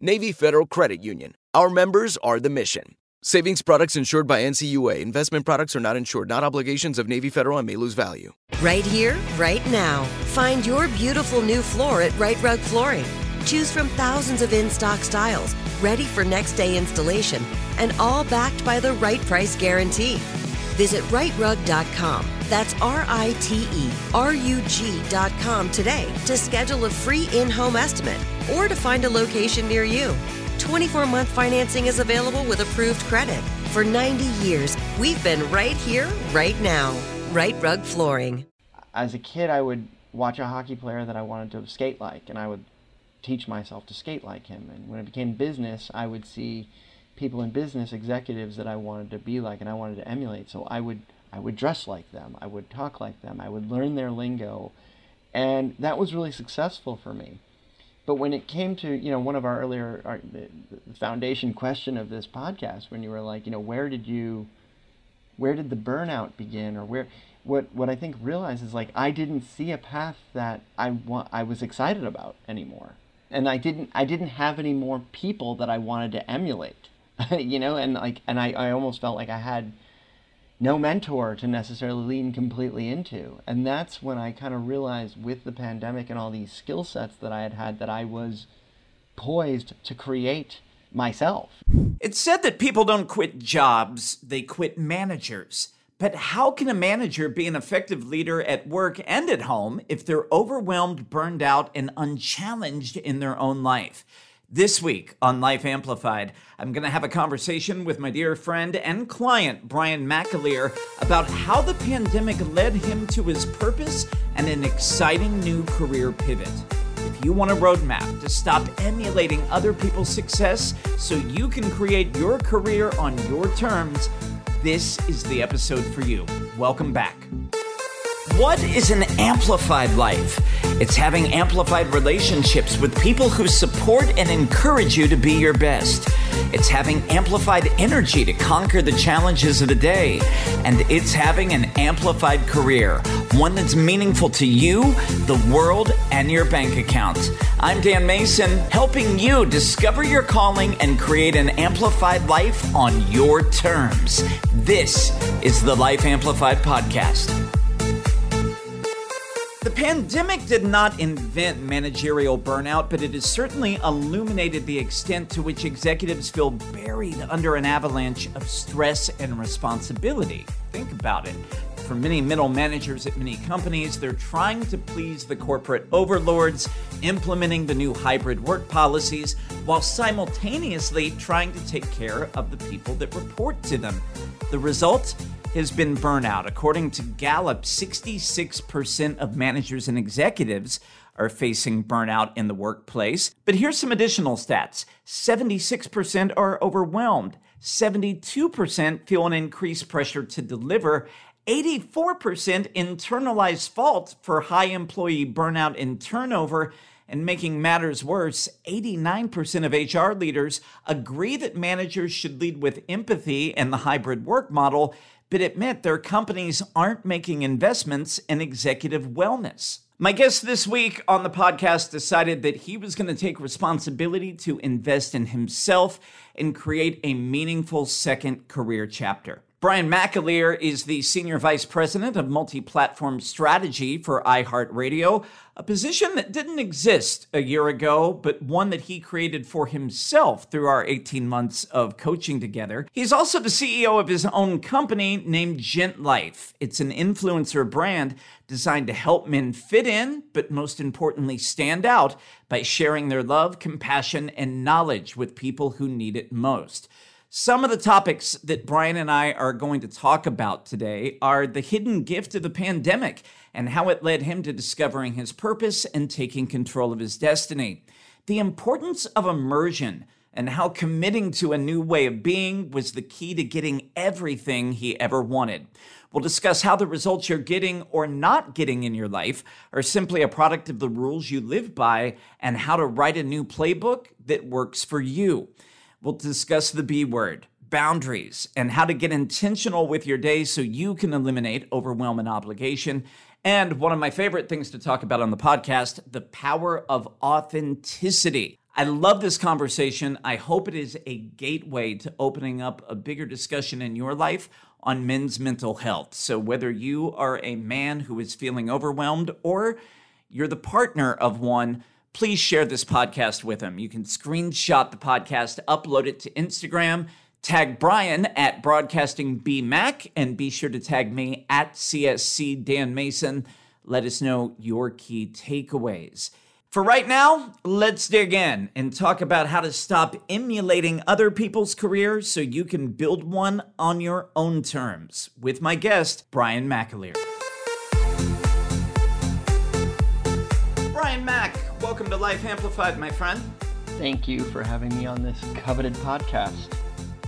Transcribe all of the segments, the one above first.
Navy Federal Credit Union. Our members are the mission. Savings products insured by NCUA. Investment products are not insured, not obligations of Navy Federal and may lose value. Right here, right now. Find your beautiful new floor at Rite Rug Flooring. Choose from thousands of in stock styles, ready for next day installation, and all backed by the right price guarantee. Visit riterug.com. That's R I T E R U G dot com today to schedule a free in home estimate or to find a location near you. 24 month financing is available with approved credit. For 90 years, we've been right here, right now. Rite Rug Flooring. As a kid, I would watch a hockey player that I wanted to skate like, and I would teach myself to skate like him. And when it became business, I would see people in business, executives that I wanted to be like and I wanted to emulate. So I would I would dress like them, I would talk like them, I would learn their lingo, and that was really successful for me. But when it came to you know one of our earlier our, the, foundation question of this podcast, when you were like you know where did you where did the burnout begin? Or where what what I think realized is like I didn't see a path that I want I was excited about anymore. And I didn't I didn't have any more people that I wanted to emulate you know? And like and I, I almost felt like I had no mentor to necessarily lean completely into and that's when I kind of realized with the pandemic and all these skill sets that I had had that I was poised to create myself It's said that people don't quit jobs, they quit managers. But how can a manager be an effective leader at work and at home if they're overwhelmed, burned out, and unchallenged in their own life? This week on Life Amplified, I'm going to have a conversation with my dear friend and client, Brian McAleer, about how the pandemic led him to his purpose and an exciting new career pivot. If you want a roadmap to stop emulating other people's success so you can create your career on your terms, this is the episode for you. Welcome back. What is an amplified life? It's having amplified relationships with people who support and encourage you to be your best. It's having amplified energy to conquer the challenges of the day. And it's having an amplified career, one that's meaningful to you, the world, and your bank account. I'm Dan Mason, helping you discover your calling and create an amplified life on your terms. This is the Life Amplified Podcast. The pandemic did not invent managerial burnout, but it has certainly illuminated the extent to which executives feel buried under an avalanche of stress and responsibility. Think about it. For many middle managers at many companies, they're trying to please the corporate overlords, implementing the new hybrid work policies, while simultaneously trying to take care of the people that report to them. The result? Has been burnout. According to Gallup, 66% of managers and executives are facing burnout in the workplace. But here's some additional stats 76% are overwhelmed, 72% feel an increased pressure to deliver. 84% internalize fault for high employee burnout and turnover. And making matters worse, 89% of HR leaders agree that managers should lead with empathy and the hybrid work model, but admit their companies aren't making investments in executive wellness. My guest this week on the podcast decided that he was going to take responsibility to invest in himself and create a meaningful second career chapter. Brian McAleer is the Senior Vice President of Multi Platform Strategy for iHeartRadio, a position that didn't exist a year ago, but one that he created for himself through our 18 months of coaching together. He's also the CEO of his own company named Gent Life. It's an influencer brand designed to help men fit in, but most importantly, stand out by sharing their love, compassion, and knowledge with people who need it most. Some of the topics that Brian and I are going to talk about today are the hidden gift of the pandemic and how it led him to discovering his purpose and taking control of his destiny, the importance of immersion and how committing to a new way of being was the key to getting everything he ever wanted. We'll discuss how the results you're getting or not getting in your life are simply a product of the rules you live by and how to write a new playbook that works for you. We'll discuss the B word, boundaries, and how to get intentional with your day so you can eliminate overwhelm and obligation. And one of my favorite things to talk about on the podcast, the power of authenticity. I love this conversation. I hope it is a gateway to opening up a bigger discussion in your life on men's mental health. So, whether you are a man who is feeling overwhelmed or you're the partner of one, please share this podcast with him. You can screenshot the podcast, upload it to Instagram, tag Brian at Broadcasting BMAC, and be sure to tag me at CSC Dan Mason. Let us know your key takeaways. For right now, let's dig in and talk about how to stop emulating other people's careers so you can build one on your own terms with my guest, Brian McAleer. Welcome to Life Amplified, my friend. Thank you for having me on this coveted podcast.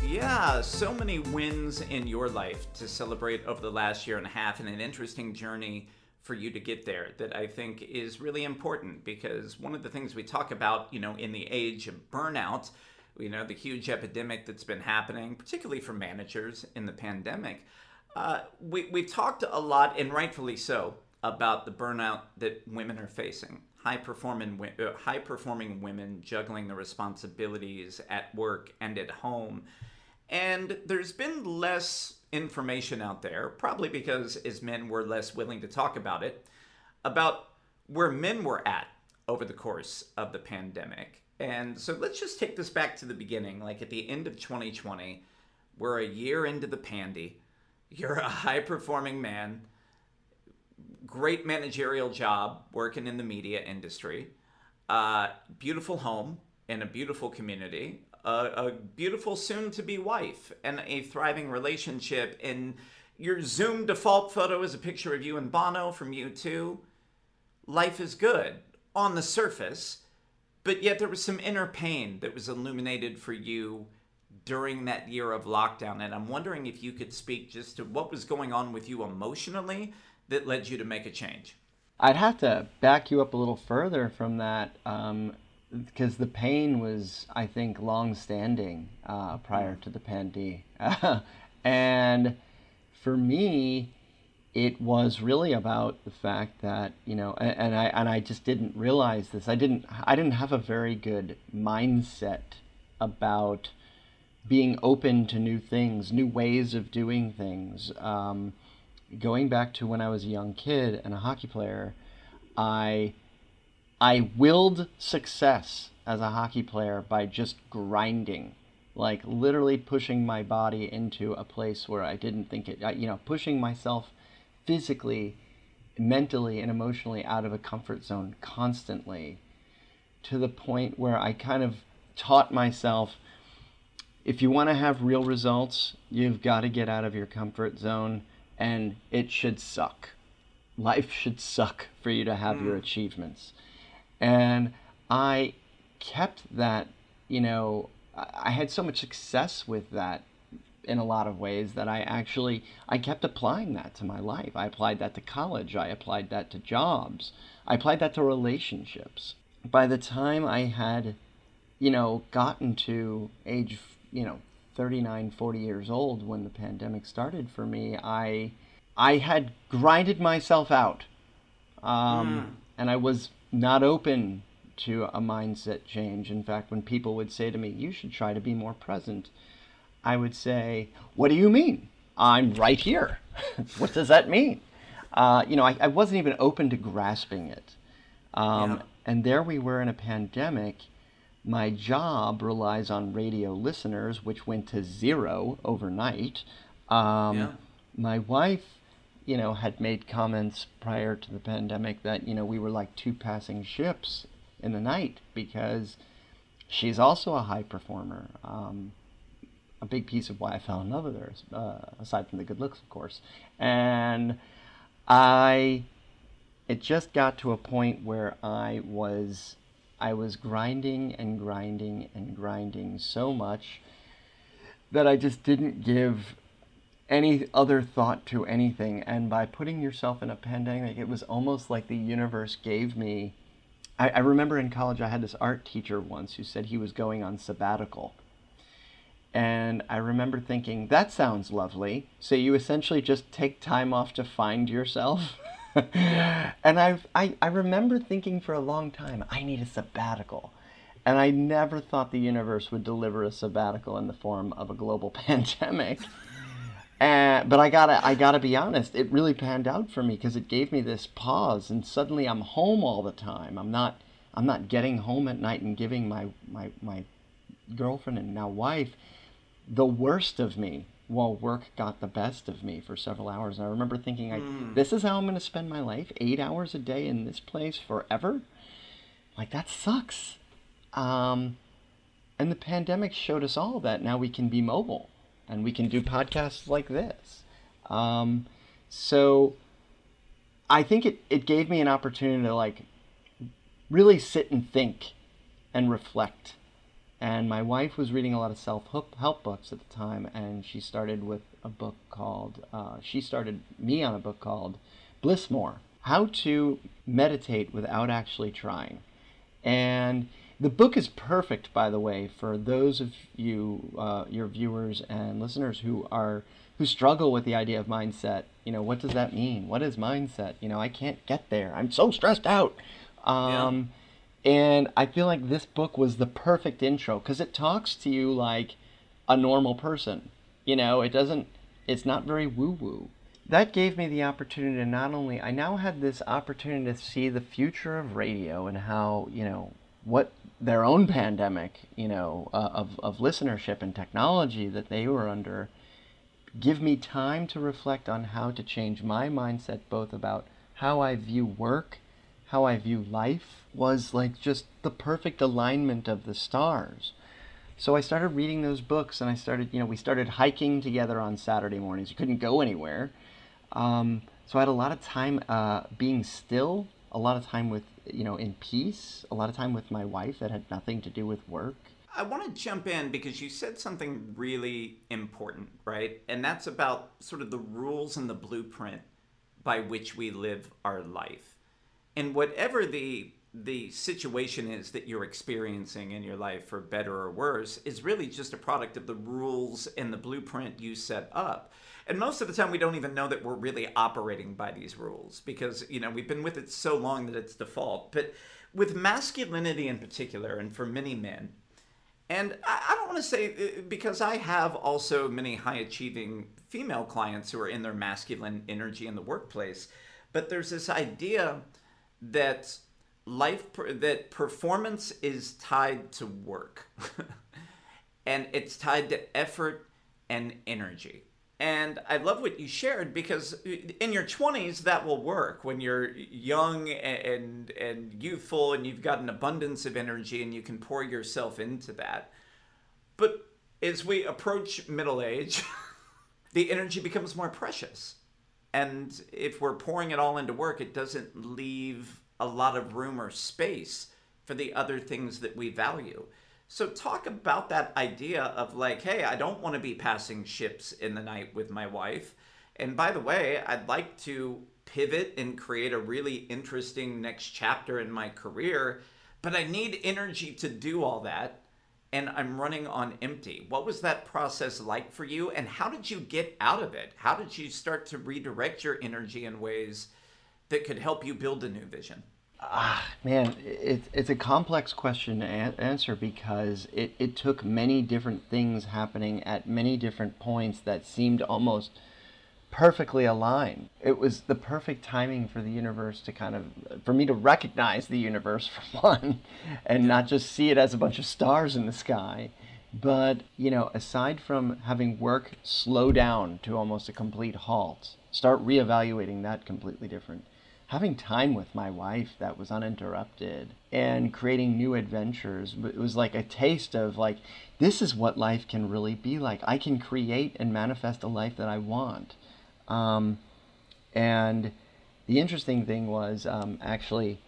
Yeah, so many wins in your life to celebrate over the last year and a half, and an interesting journey for you to get there that I think is really important because one of the things we talk about, you know, in the age of burnout, you know, the huge epidemic that's been happening, particularly for managers in the pandemic, uh, we, we've talked a lot, and rightfully so, about the burnout that women are facing. High performing, uh, high performing women juggling the responsibilities at work and at home. And there's been less information out there, probably because as men were less willing to talk about it, about where men were at over the course of the pandemic. And so let's just take this back to the beginning. Like at the end of 2020, we're a year into the pandy. You're a high performing man, great managerial job working in the media industry, uh, beautiful home in a beautiful community, a, a beautiful soon to be wife and a thriving relationship. And your Zoom default photo is a picture of you and Bono from U2. Life is good on the surface, but yet there was some inner pain that was illuminated for you during that year of lockdown. And I'm wondering if you could speak just to what was going on with you emotionally that led you to make a change. I'd have to back you up a little further from that. Um, because the pain was, I think, long standing uh, prior to the pandemic. and for me, it was really about the fact that you know, and, and, I and I just didn't realize this. I didn't I didn't have a very good mindset about being open to new things, new ways of doing things. Um, going back to when I was a young kid and a hockey player, I I willed success as a hockey player by just grinding, like literally pushing my body into a place where I didn't think it, you know, pushing myself physically, mentally, and emotionally out of a comfort zone constantly to the point where I kind of taught myself if you want to have real results, you've got to get out of your comfort zone and it should suck. Life should suck for you to have mm. your achievements. And I kept that, you know, I had so much success with that in a lot of ways that I actually I kept applying that to my life. I applied that to college, I applied that to jobs, I applied that to relationships. By the time I had, you know, gotten to age, you know, 39, 40 years old when the pandemic started for me, I I had grinded myself out. Um, mm. and I was not open to a mindset change. In fact, when people would say to me, You should try to be more present, I would say, What do you mean? I'm right here. what does that mean? Uh, you know, I, I, wasn't even open to grasping it. Um, yeah. And there we were in a pandemic. My job relies on radio listeners, which went to zero overnight. Um, yeah. My wife, you know, had made comments prior to the pandemic that, you know, we were like two passing ships in the night because she's also a high performer. Um, a big piece of why I fell in love with her, uh, aside from the good looks, of course. And I, it just got to a point where I was, I was grinding and grinding and grinding so much that I just didn't give any other thought to anything. And by putting yourself in a pandemic, it was almost like the universe gave me. I, I remember in college I had this art teacher once who said he was going on sabbatical and I remember thinking, that sounds lovely. So you essentially just take time off to find yourself. and I've, I, I remember thinking for a long time, I need a sabbatical. And I never thought the universe would deliver a sabbatical in the form of a global pandemic. And, but I gotta, I gotta be honest, it really panned out for me because it gave me this pause, and suddenly I'm home all the time. I'm not, I'm not getting home at night and giving my, my, my girlfriend and now wife the worst of me while work got the best of me for several hours. And I remember thinking, mm. this is how I'm going to spend my life eight hours a day in this place forever? Like, that sucks. Um, and the pandemic showed us all that now we can be mobile and we can do podcasts like this. Um, so I think it, it gave me an opportunity to like really sit and think and reflect and my wife was reading a lot of self help books at the time, and she started with a book called, uh, she started me on a book called Bliss More How to Meditate Without Actually Trying. And the book is perfect, by the way, for those of you, uh, your viewers and listeners who are who struggle with the idea of mindset. You know, what does that mean? What is mindset? You know, I can't get there. I'm so stressed out. Um, yeah and I feel like this book was the perfect intro because it talks to you like a normal person. You know, it doesn't, it's not very woo woo. That gave me the opportunity to not only, I now had this opportunity to see the future of radio and how, you know, what their own pandemic, you know, uh, of, of listenership and technology that they were under give me time to reflect on how to change my mindset both about how I view work how I view life was like just the perfect alignment of the stars. So I started reading those books and I started, you know, we started hiking together on Saturday mornings. You couldn't go anywhere. Um, so I had a lot of time uh, being still, a lot of time with, you know, in peace, a lot of time with my wife that had nothing to do with work. I want to jump in because you said something really important, right? And that's about sort of the rules and the blueprint by which we live our life and whatever the the situation is that you're experiencing in your life for better or worse is really just a product of the rules and the blueprint you set up. And most of the time we don't even know that we're really operating by these rules because you know we've been with it so long that it's default. But with masculinity in particular and for many men and I, don't want to say uh, because I have also many high achieving female clients who are in their masculine energy in the workplace, but there's this idea that life that performance is tied to work. And it's tied to effort and energy. And i love what you shared because in your 20s that will work. When you're young and and youthful and you've got an abundance of energy and you can pour yourself into that. But as we approach middle age the energy becomes more precious and if we're pouring it all into work, it doesn't leave a lot of room or space for the other things that we value. So, talk about that idea of like, hey, I don't want to be passing ships in the night with my wife. And by the way, I'd like to pivot and create a really interesting next chapter in my career, but I need energy to do all that and I'm running on empty. What was that process like for you, and how did you get out of it? How did you start to redirect your energy in ways that could help you build a new vision? Ah, man, it, it's a complex question to answer because it, it took many different things happening at many different points that seemed almost perfectly aligned. It was the perfect timing for the universe to kind of, for me to recognize the universe for one, and not just see it as a bunch of stars in the sky. But, you know, aside from having work slow down to almost a complete halt, start reevaluating that completely different. Having time with my wife that was uninterrupted and creating new adventures, it was like a taste of like, this is what life can really be like. I can create and manifest a life that I want um, and the interesting thing was um, actually,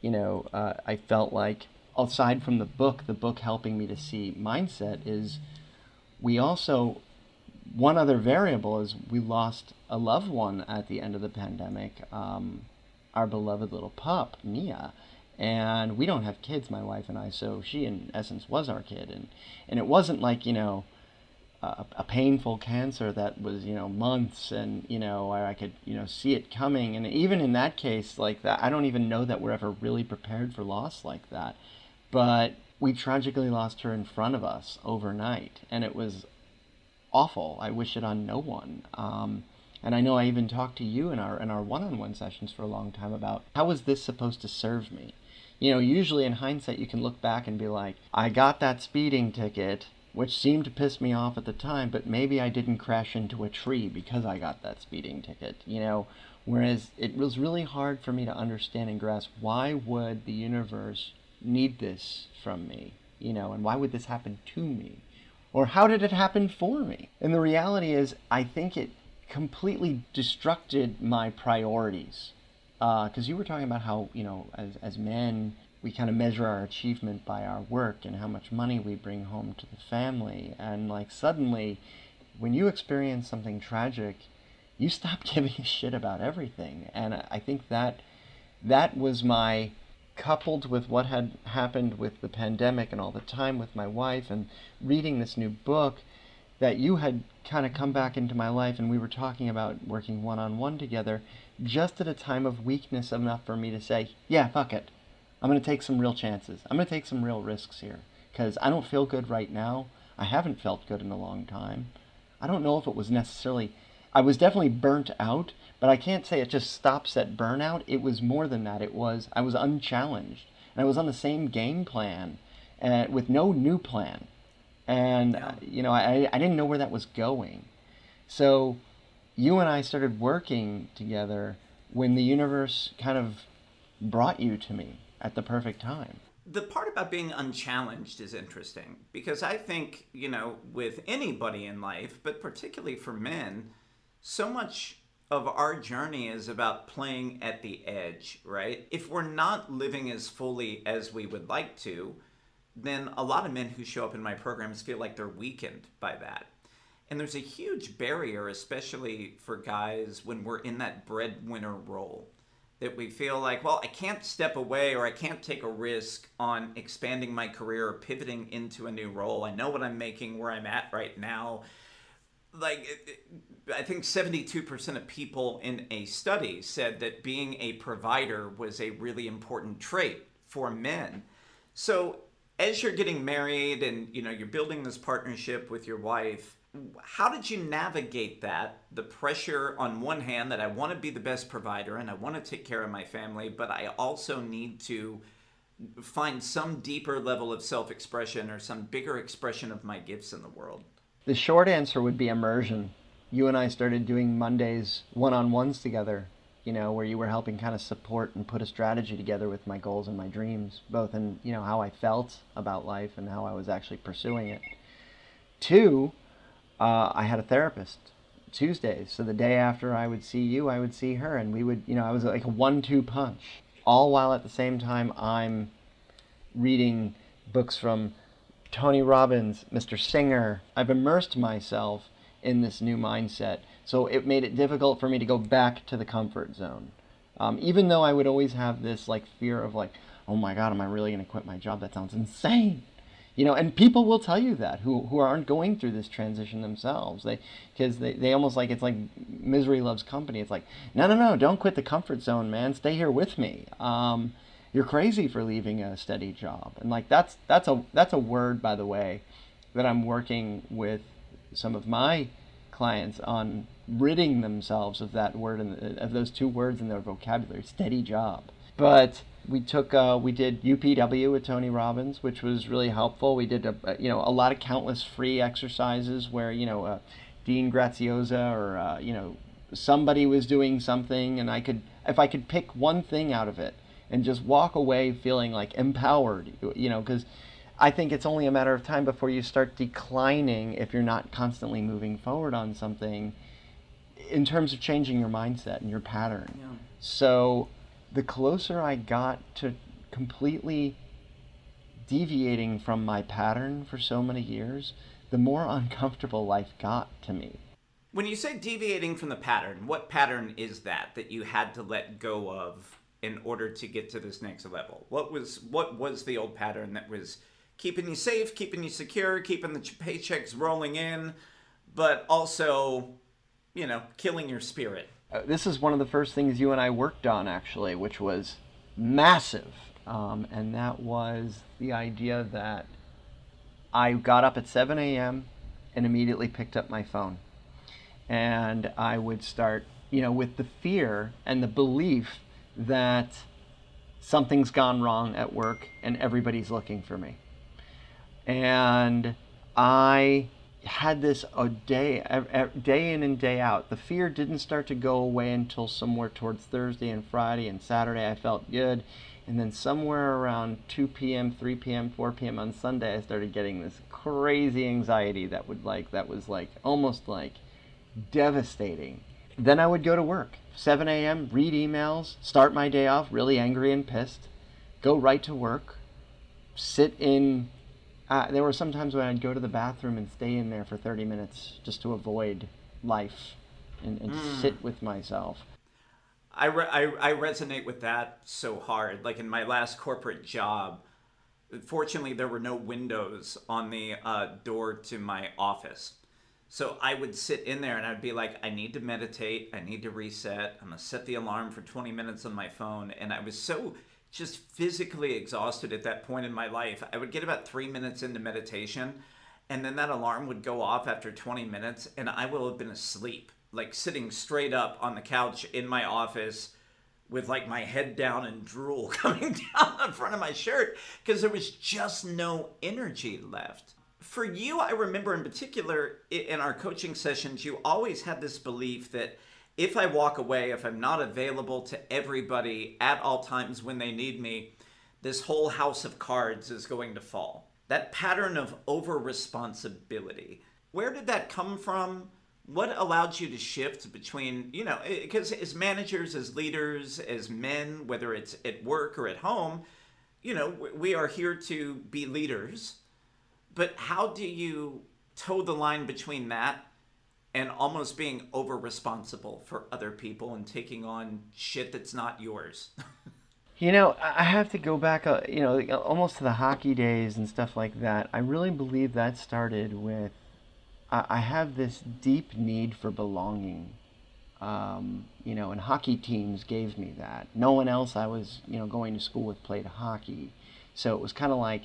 you know, uh, I felt like aside from the book, the book helping me to see mindset is we also one other variable is we lost a loved one at the end of the pandemic, um, our beloved little pup Mia, and we don't have kids, my wife and I, so she in essence was our kid, and and it wasn't like you know a, painful cancer that was you know months and you know where I could you know see it coming. And even in that case like that I don't even know that we're ever really prepared for loss like that. But we tragically lost her in front of us overnight and it was awful. I wish it on no one. Um, and I know I even talked to you in our in our one-on-one sessions for a long time about how was this supposed to serve me? You know usually in hindsight you can look back and be like I got that speeding ticket which seemed to piss me off at the time, but maybe I didn't crash into a tree because I got that speeding ticket, you know. Whereas it was really hard for me to understand and grasp why would the universe need this from me, you know, and why would this happen to me? Or how did it happen for me? And the reality is, I think it completely destructed my priorities. Because uh, you were talking about how, you know, as, as men, we kind of measure our achievement by our work and how much money we bring home to the family. And like suddenly, when you experience something tragic, you stop giving a shit about everything. And I think that that was my coupled with what had happened with the pandemic and all the time with my wife and reading this new book that you had kind of come back into my life and we were talking about working one on one together just at a time of weakness enough for me to say, yeah, fuck it. I'm going to take some real chances. I'm going to take some real risks here because I don't feel good right now. I haven't felt good in a long time. I don't know if it was necessarily, I was definitely burnt out, but I can't say it just stops at burnout. It was more than that. It was, I was unchallenged and I was on the same game plan and uh, with no new plan. And, yeah. you know, I, I didn't know where that was going. So you and I started working together when the universe kind of brought you to me at the perfect time. The part about being unchallenged is interesting because I think, you know, with anybody in life, but particularly for men, so much of our journey is about playing at the edge, right? If we're not living as fully as we would like to, then a lot of men who show up in my programs feel like they're weakened by that. And there's a huge barrier, especially for guys when we're in that breadwinner role that we feel like, well, I can't step away or I can't take a risk on expanding my career or pivoting into a new role. I know what I'm making where I'm at right now. Like, I think 72% of people in a study said that being a provider was a really important trait for men. So, as you're getting married and you know you're building this partnership with your wife, how did you navigate that the pressure on one hand that i want to be the best provider and i want to take care of my family but i also need to find some deeper level of self-expression or some bigger expression of my gifts in the world? The short answer would be immersion. You and i started doing mondays one-on-ones together you know where you were helping kind of support and put a strategy together with my goals and my dreams both in you know how i felt about life and how i was actually pursuing it. Two uh, I had a therapist Tuesdays. So the day after I would see you, I would see her, and we would, you know, I was like a one-two punch. All while at the same time I'm reading books from Tony Robbins, Mr. Singer. I've immersed myself in this new mindset. So it made it difficult for me to go back to the comfort zone. Um, even though I would always have this like fear of like, oh my God, am I really going to quit my job? That sounds insane you know and people will tell you that who, who aren't going through this transition themselves they because they, they almost like it's like misery loves company it's like no no no don't quit the comfort zone man stay here with me um, you're crazy for leaving a steady job. And like that's that's a that's a word by the way that I'm working with some of my clients on ridding themselves of that word and of those two words in their vocabulary, steady job. But we took uh, we did UPW with Tony Robbins, which was really helpful. We did a, you know a lot of countless free exercises where you know uh, Dean Graziosa or uh, you know somebody was doing something, and I could if I could pick one thing out of it and just walk away feeling like empowered, you know, because I think it's only a matter of time before you start declining if you're not constantly moving forward on something in terms of changing your mindset and your pattern. Yeah. So the closer I got to completely deviating from my pattern for so many years, the more uncomfortable life got to me. When you say deviating from the pattern, what pattern is that that you had to let go of in order to get to this next level? What was what was the old pattern that was keeping you safe, keeping you secure, keeping the paychecks rolling in, but also, you know, killing your spirit? Uh, this is one of the first things you and I worked on actually, which was massive. Um, and that was the idea that I got up at 7 a.m. and immediately picked up my phone. And I would start, you know, with the fear and the belief that something's gone wrong at work and everybody's looking for me. And I had this a day, a, day in and day out. The fear didn't start to go away until somewhere towards Thursday and Friday and Saturday. I felt good. And then somewhere around 2 p.m., 3 p.m., 4 p.m. on Sunday, I started getting this crazy anxiety that would like, that was like almost like devastating. Then I would go to work. 7 a.m., read emails, start my day off really angry and pissed, go right to work, sit in. Uh, there were some times when I'd go to the bathroom and stay in there for 30 minutes just to avoid life and, and mm. sit with myself. I, re- I, I resonate with that so hard. Like in my last corporate job, fortunately, there were no windows on the uh, door to my office. So I would sit in there and I'd be like, I need to meditate. I need to reset. I'm going to set the alarm for 20 minutes on my phone. And I was so just physically exhausted at that point in my life. I would get about three minutes into meditation and then that alarm would go off after 20 minutes and I will have been asleep, like sitting straight up on the couch in my office with like my head down and drool coming down the front of my shirt because there was just no energy left for you, I remember in particular in our coaching sessions, you always had this belief that if I walk away, if I'm not available to everybody at all times when they need me, this whole house of cards is going to fall. That pattern of over responsibility. Where did that come from? What allowed you to shift between, you know, because as managers, as leaders, as men, whether it's at work or at home, you know, we are here to be leaders but how do you toe the line between that and almost being over responsible for other people and taking on shit that's not yours? you know, I have to go back, uh, you know, almost to the hockey days and stuff like that. I really believe that started with I have this deep need for belonging. Um, you know, and hockey teams gave me that. No one else I was, you know, going to school with played hockey. So it was kind of like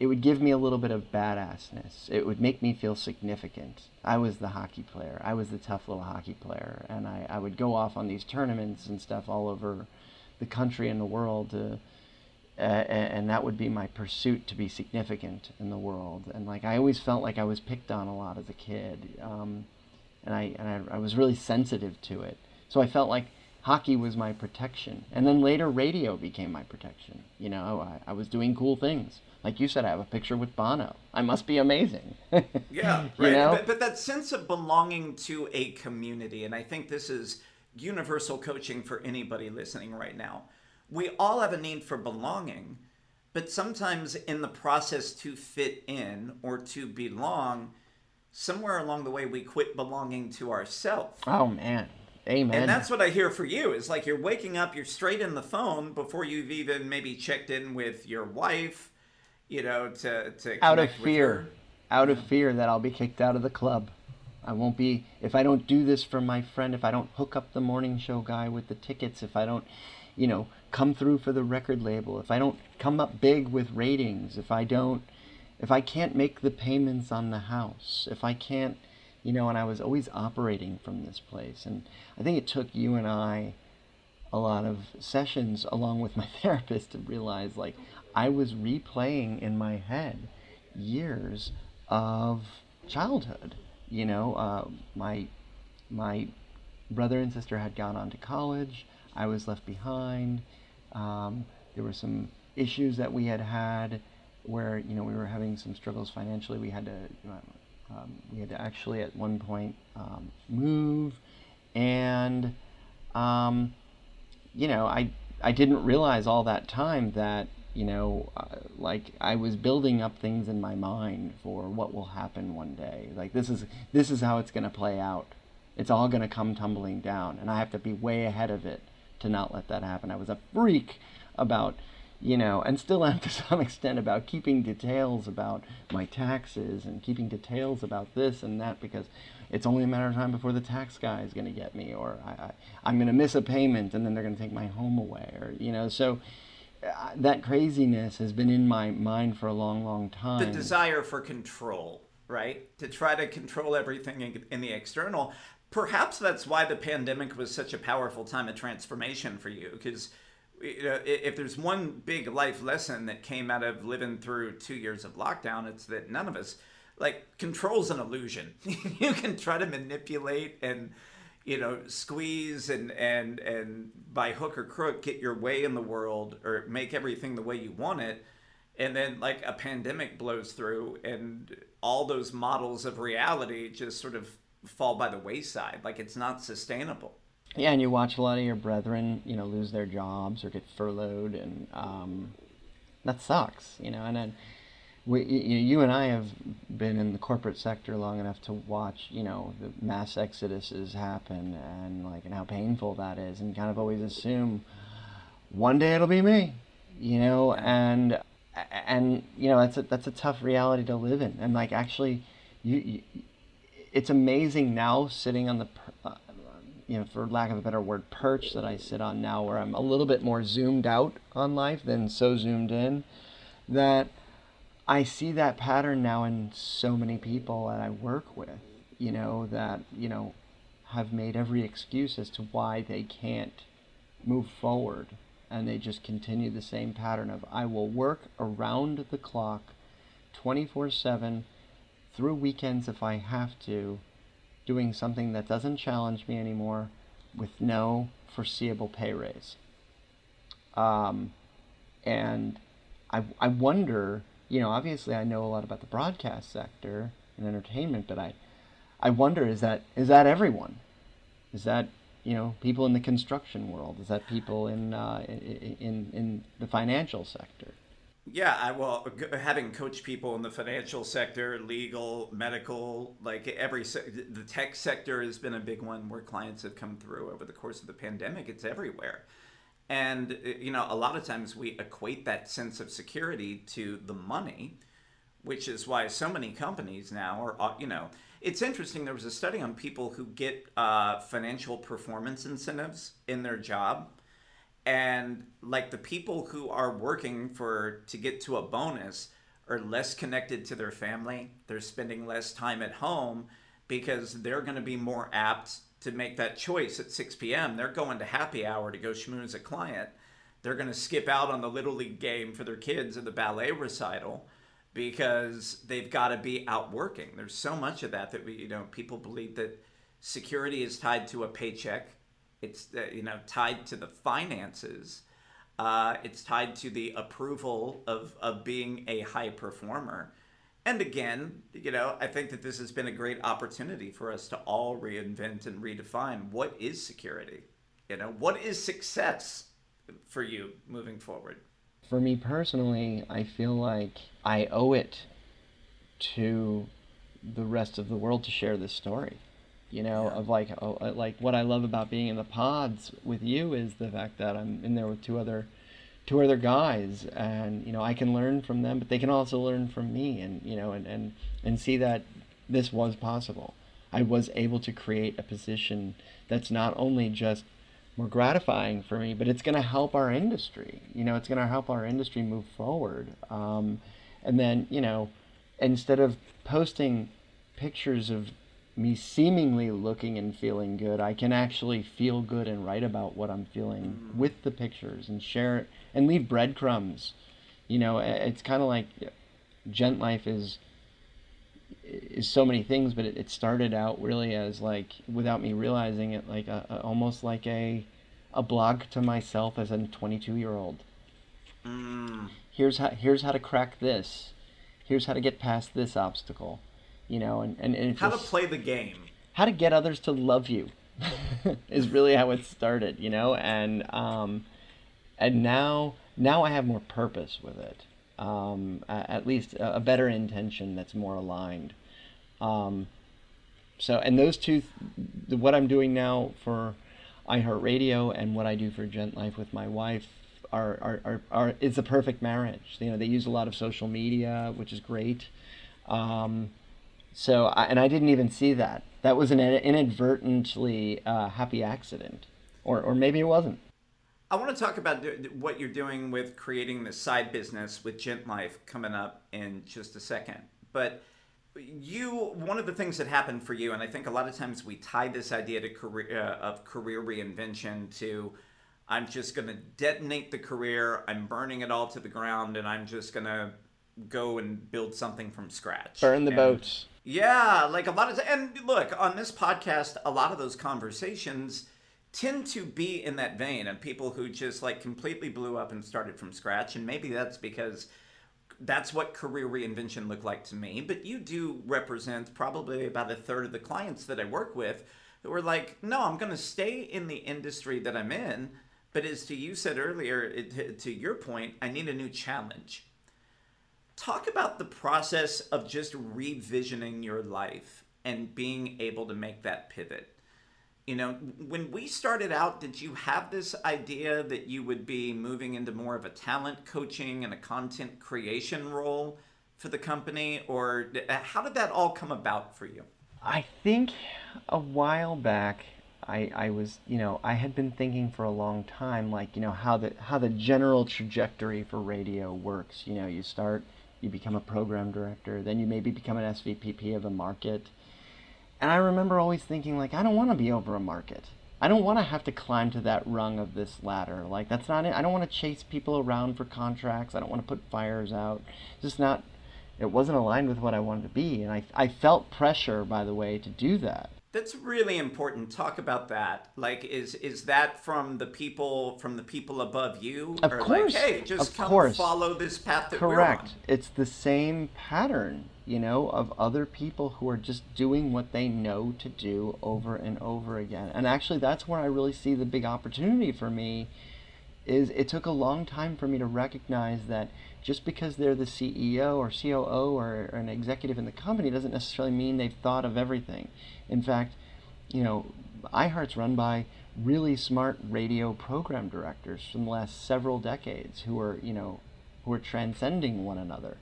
it would give me a little bit of badassness. It would make me feel significant. I was the hockey player. I was the tough little hockey player. And I, I would go off on these tournaments and stuff all over the country and the world to, uh, and that would be my pursuit to be significant in the world. And like I always felt like I was picked on a lot as a kid, um, and I and I, I was really sensitive to it. So I felt like hockey was my protection, and then later radio became my protection. You know, I, I was doing cool things like you said, I have a picture with Bono. I must be amazing. yeah, right. You know? but, but that sense of belonging to a community, and I think this is universal coaching for anybody listening right now. We all have a need for belonging, but sometimes in the process to fit in or to belong, somewhere along the way we quit belonging to ourselves. Oh man. Amen. And that's what I hear for you. It's like you're waking up, you're straight in the phone before you've even maybe checked in with your wife you know, to to out of fear, out of fear that I'll be kicked out of the club. I won't be if I don't do this for my friend. If I don't hook up the morning show guy with the tickets. If I don't, you know, come through for the record label, if I don't come up big with ratings, if I don't, if I can't make the payments on the house, if I can't, you know, and I was always operating from this place. And I think it took you and I a lot of sessions along with my therapist to realize like I was replaying in my head years of childhood. You know, uh, my my brother and sister had gone on to college. I was left behind. Um, there were some issues that we had had where you know we were having some struggles financially. We had to um, we had to actually at one point um, move, and um, you know I I didn't realize all that time that you know uh, like I was building up things in my mind for what will happen one day. Like this is this is how it's going to play out. It's all going to come tumbling down, and I have to be way ahead of it to not let that happen. I was a freak about, you know, and still am to some extent about keeping details about my taxes and keeping details about this and that because it's only a matter of time before the tax guy is going to get me or I, I, am going to miss a payment and then they're going to take my home away or, you know, so Uh, that craziness has been in my mind for a long, long time. The desire for control, right? To try to control everything in, in the external perhaps that's why the pandemic was such a powerful time of transformation for you because you know, if there's one big life lesson that came out of living through two years of lockdown, it's that none of us like control's an illusion. you can try to manipulate and you know squeeze and and and by hook or crook get your way in the world or make everything the way you want it and then like a pandemic blows through and all those models of reality just sort of fall by the wayside. Like it's not sustainable. Yeah, and you watch a lot of your brethren, you know, lose their jobs or get furloughed, and um, that sucks, you know. And then we, you, and I have been in the corporate sector long enough to watch, you know, the mass exoduses happen, and like, and how painful that is, and kind of always assume one day it'll be me, you know, and and you know that's a that's a tough reality to live in, and like actually, you, you it's amazing now sitting on the, uh, you know, for lack of a better word, perch that I sit on now, where I'm a little bit more zoomed out on life than so zoomed in, that I see that pattern now in so many people that I work with, you know, that, you know, have made every excuse as to why they can't move forward. And they just continue the same pattern of I will work around the clock 24 7 through weekends if I have to, doing something that doesn't challenge me anymore with no foreseeable pay raise. Um, and I, I wonder, you know, obviously I know a lot about the broadcast sector and entertainment, but I, I wonder is that is that everyone? Is that you know people in the construction world? Is that people in uh, in in the financial sector? Yeah, I well, having coached people in the financial sector, legal, medical, like every the tech sector has been a big one where clients have come through over the course of the pandemic. It's everywhere. And uh, you know, a lot of times we equate that sense of security to the money, which is why so many companies now are uh, you know, it's interesting there was a study on people who get uh, financial performance incentives in their job. And like the people who are working for to get to a bonus are less connected to their family. They're spending less time at home because they're going to be more apt to make that choice at 6 p.m they're going to happy hour to go schmooze a client they're going to skip out on the little league game for their kids at the ballet recital because they've got to be out working there's so much of that that we you know people believe that security is tied to a paycheck it's uh, you know tied to the finances. Uh, it's tied to the approval of of being a high performer. And again, you know, I think that this has been a great opportunity for us to all reinvent and redefine what is security. You know, what is success for you moving forward? For me personally, I feel like I owe it to the rest of the world to share this story you know yeah. of like oh, uh, like what I love about being in the pods with you is the fact that I'm in there with two other two other guys and you know I can learn from them but they can also learn from me and you know and and, and see that this was possible I was able to create a position that's not only just more gratifying for me, but it's going to help our industry. You know, it's going to help our industry move forward. Um, and then, you know, instead of posting pictures of me seemingly looking and feeling good, I can actually feel good and write about what I'm feeling mm. with the pictures and share it and leave breadcrumbs. You know, it's kind of like Gent Life is is so many things, but it, it, started out really as like, without me realizing it, like a, a, almost like a a blog to myself as a 22 year old. Mm. Here's how here's how to crack this. Here's how to get past this obstacle you know, and, and, and how to play the game, how to get others to love you, is really how it started, you know, and um, and now now I have more purpose with it, um, at least a, better intention that's more aligned. Um, so, and those two, what I'm doing now for iHeartRadio and what I do for Gent Life with my wife are, are, are, are is a perfect marriage. You know, they use a lot of social media, which is great. Um, so, I, and I didn't even see that. That was an inadvertently uh, happy accident, or or maybe it wasn't. I want to talk about what you're doing with creating the side business with Gent Life coming up in just a second. But you, one of the things that happened for you, and I think a lot of times we tie this idea to career uh, of career reinvention to, I'm just going to detonate the career, I'm burning it all to the ground, and I'm just going to go and build something from scratch. Burn the and, boats. Yeah, like a lot of and look, on this podcast, a lot of those conversations tend to be in that vein of people who just like completely blew up and started from scratch and maybe that's because that's what career reinvention looked like to me but you do represent probably about a third of the clients that i work with who are like no i'm going to stay in the industry that i'm in but as to you said earlier it, to your point i need a new challenge talk about the process of just revisioning your life and being able to make that pivot. You know, when we started out, did you have this idea that you would be moving into more of a talent coaching and a content creation role for the company? Or uh, how did that all come about for you? I think a while back, I, I was, you know, I had been thinking for a long time, like, you know, how the, how the general trajectory for radio works. You know, you start you become a program director, then you maybe become an SVPP of a market. And I remember always thinking, like, I don't want to be over a market. I don't want to have to climb to that rung of this ladder. Like, that's not it. I don't want to chase people around for contracts. I don't want to put fires out. It's just not, it wasn't aligned with what I wanted to be. And I, I felt pressure, by the way, to do that. That's really important. Talk about that. Like, is is that from the people from the people above you? Of or course. Like, hey, just of come course. follow this path that Correct. It's the same pattern, you know, of other people who are just doing what they know to do over and over again. And actually, that's where I really see the big opportunity for me. Is it took a long time for me to recognize that just because they're the CEO or COO or an executive in the company doesn't necessarily mean they've thought of everything. In fact, you know, iHeart's run by really smart radio program directors from the last several decades who are, you know, who are transcending one another.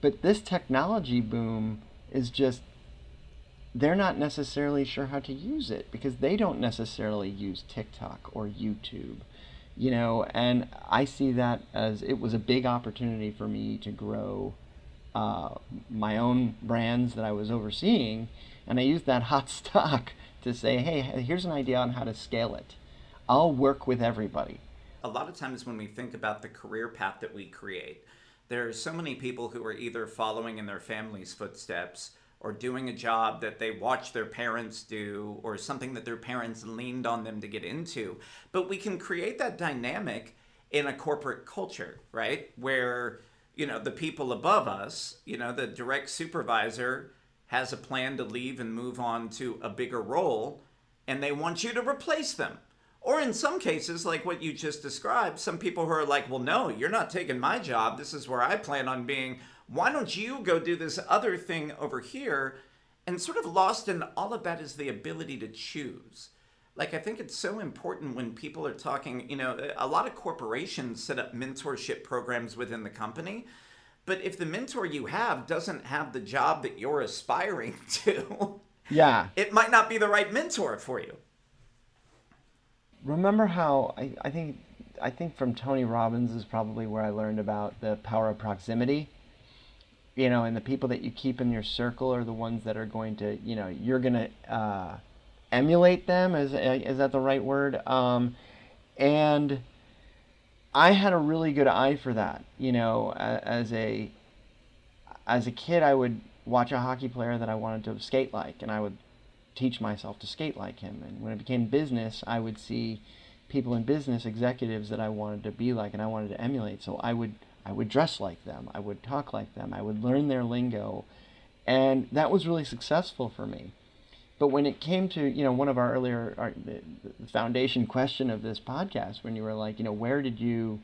But this technology boom is just they're not necessarily sure how to use it because they don't necessarily use TikTok or YouTube you know, and I see that as it was a big opportunity for me to grow uh, my own brands that I was overseeing, and I used that hot stock to say, hey, here's an idea on how to scale it. I'll work with everybody. A lot of times when we think about the career path that we create, there are so many people who are either following in their family's footsteps or doing a job that they watched their parents do or something that their parents leaned on them to get into. But we can create that dynamic in a corporate culture, right? Where, you know, the people above us, you know, the direct supervisor has a plan to leave and move on to a bigger role and they want you to replace them. Or in some cases, like what you just described, some people who are like, well, no, you're not taking my job. This is where I plan on being why don't you go do this other thing over here? And sort of lost in all of that is the ability to choose. Like, I think it's so important when people are talking, you know, a lot of corporations set up mentorship programs within the company. But if the mentor you have doesn't have the job that you're aspiring to, yeah, it might not be the right mentor for you. remember how I, I think I think from Tony Robbins is probably where I learned about the power of proximity. You know, and the people that you keep in your circle are the ones that are going to, you know, you're going to uh, emulate them. Is is that the right word? Um, and I had a really good eye for that. You know, as a as a kid, I would watch a hockey player that I wanted to skate like, and I would teach myself to skate like him. And when it became business, I would see people in business, executives that I wanted to be like and I wanted to emulate. So I would I would dress like them, I would talk like them, I would learn their lingo, and that was really successful for me. But when it came to you know one of our earlier our, the, the foundation question of this podcast, when you were like you know where did you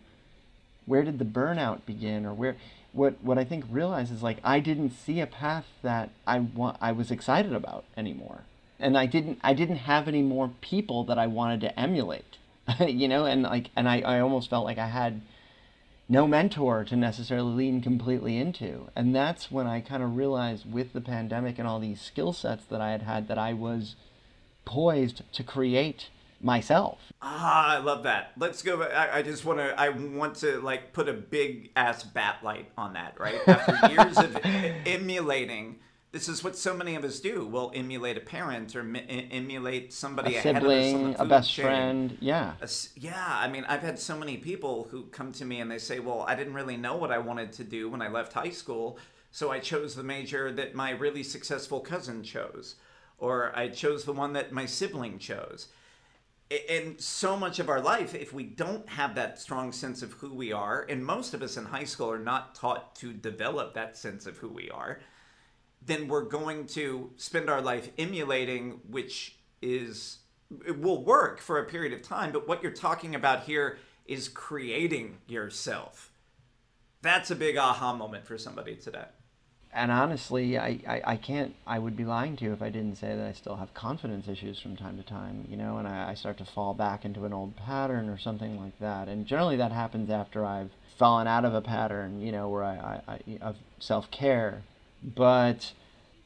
where did the burnout begin? Or where what what I think realized is like I didn't see a path that I want I was excited about anymore. And I didn't I didn't have any more people that I wanted to emulate. you know, and like and I, I almost felt like I had no mentor to necessarily lean completely into. And that's when I kind of realized with the pandemic and all these skill sets that I had had that I was poised to create myself. Ah, I love that. Let's go. I, I just want to. I want to like put a big ass bat light on that. Right after years of emulating this is what so many of us do. We'll emulate a parent or mi- emulate somebody a ahead sibling, of us, a best chain. friend. Yeah. A, yeah, I mean, I've had so many people who come to me and they say, "Well, I didn't really know what I wanted to do when I left high school, so I chose the major that my really successful cousin chose, or I chose the one that my sibling chose." and so much of our life, if we don't have that strong sense of who we are, and most of us in high school are not taught to develop that sense of who we are, then we're going to spend our life emulating, which is it will work for a period of time. But what you're talking about here is creating yourself. That's a big aha moment for somebody today. And honestly, I, I, I can't, I would be lying to you if I didn't say that I still have confidence issues from time to time, you know, and I, I start to fall back into an old pattern or something like that. And generally that happens after I've fallen out of a pattern, you know, where I, I, I of self care but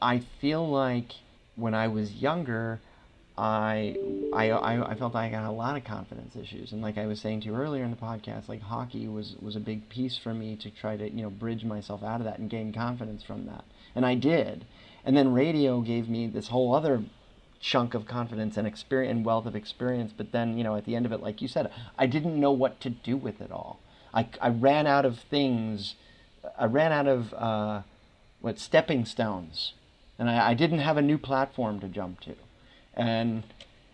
I feel like when I was younger, I, I, I, felt I had a lot of confidence issues. And like I was saying to you earlier in the podcast, like hockey was, was a big piece for me to try to, you know, bridge myself out of that and gain confidence from that. And I did. And then radio gave me this whole other chunk of confidence and experience and wealth of experience. But then, you know, at the end of it, like you said, I didn't know what to do with it all. I, I ran out of things. I ran out of, uh, what stepping stones, and I, I didn't have a new platform to jump to, and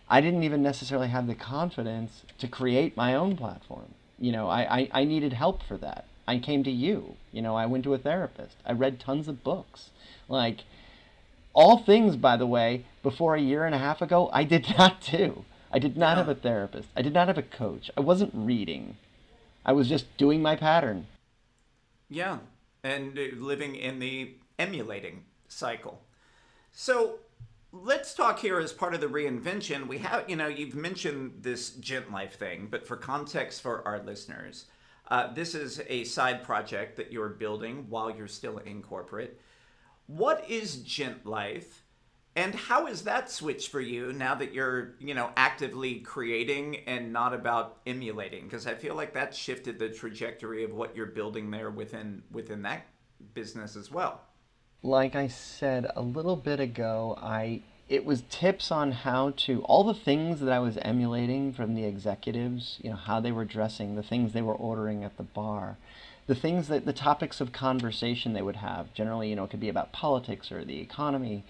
I didn't even necessarily have the confidence to create my own platform. You know, I, I, I needed help for that. I came to you. You know, I went to a therapist. I read tons of books. Like, all things, by the way, before a year and a half ago, I did not do. I did not have a therapist. I did not have a coach. I wasn't reading. I was just doing my pattern. Yeah and living in the emulating cycle. So let's talk here as part of the reinvention. We have, you know, you've mentioned this Gent Life thing, but for context for our listeners, uh, this is a side project that you're building while you're still in corporate. What is Gent Life? And how is that switch for you now that you're, you know, actively creating and not about emulating? Because I feel like that shifted the trajectory of what you're building there within within that business as well. Like I said a little bit ago, I it was tips on how to all the things that I was emulating from the executives, you know, how they were dressing, the things they were ordering at the bar, the things that the topics of conversation they would have. Generally, you know, it could be about politics or the economy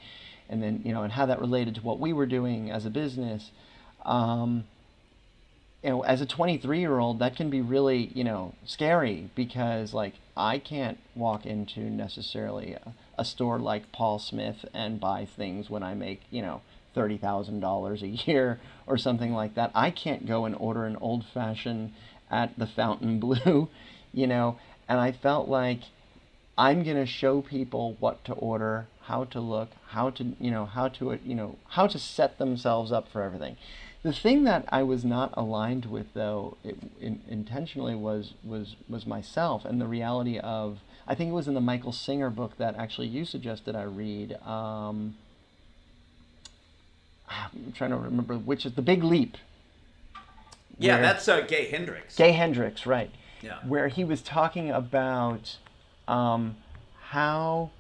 and then you know and how that related to what we were doing as a business. Um, you know as a 23 year old that can be really you know scary because like i can't walk into necessarily a, a store like paul smith and buy things when i make you know $30000 a year or something like that. I can't go and order an old fashioned at the Fontainebleau you know and i felt like i'm going to show people what to order how to look, how to, you know, how to, you know, how to set themselves up for everything. The thing that I was not aligned with, though, it, in, intentionally was was was myself and the reality of. I think it was in the Michael Singer book that actually you suggested I read. Um, I'm trying to remember which is the Big Leap. Yeah, that's uh, Gay Hendricks. Gay Hendricks, right? Yeah. Where he was talking about um, how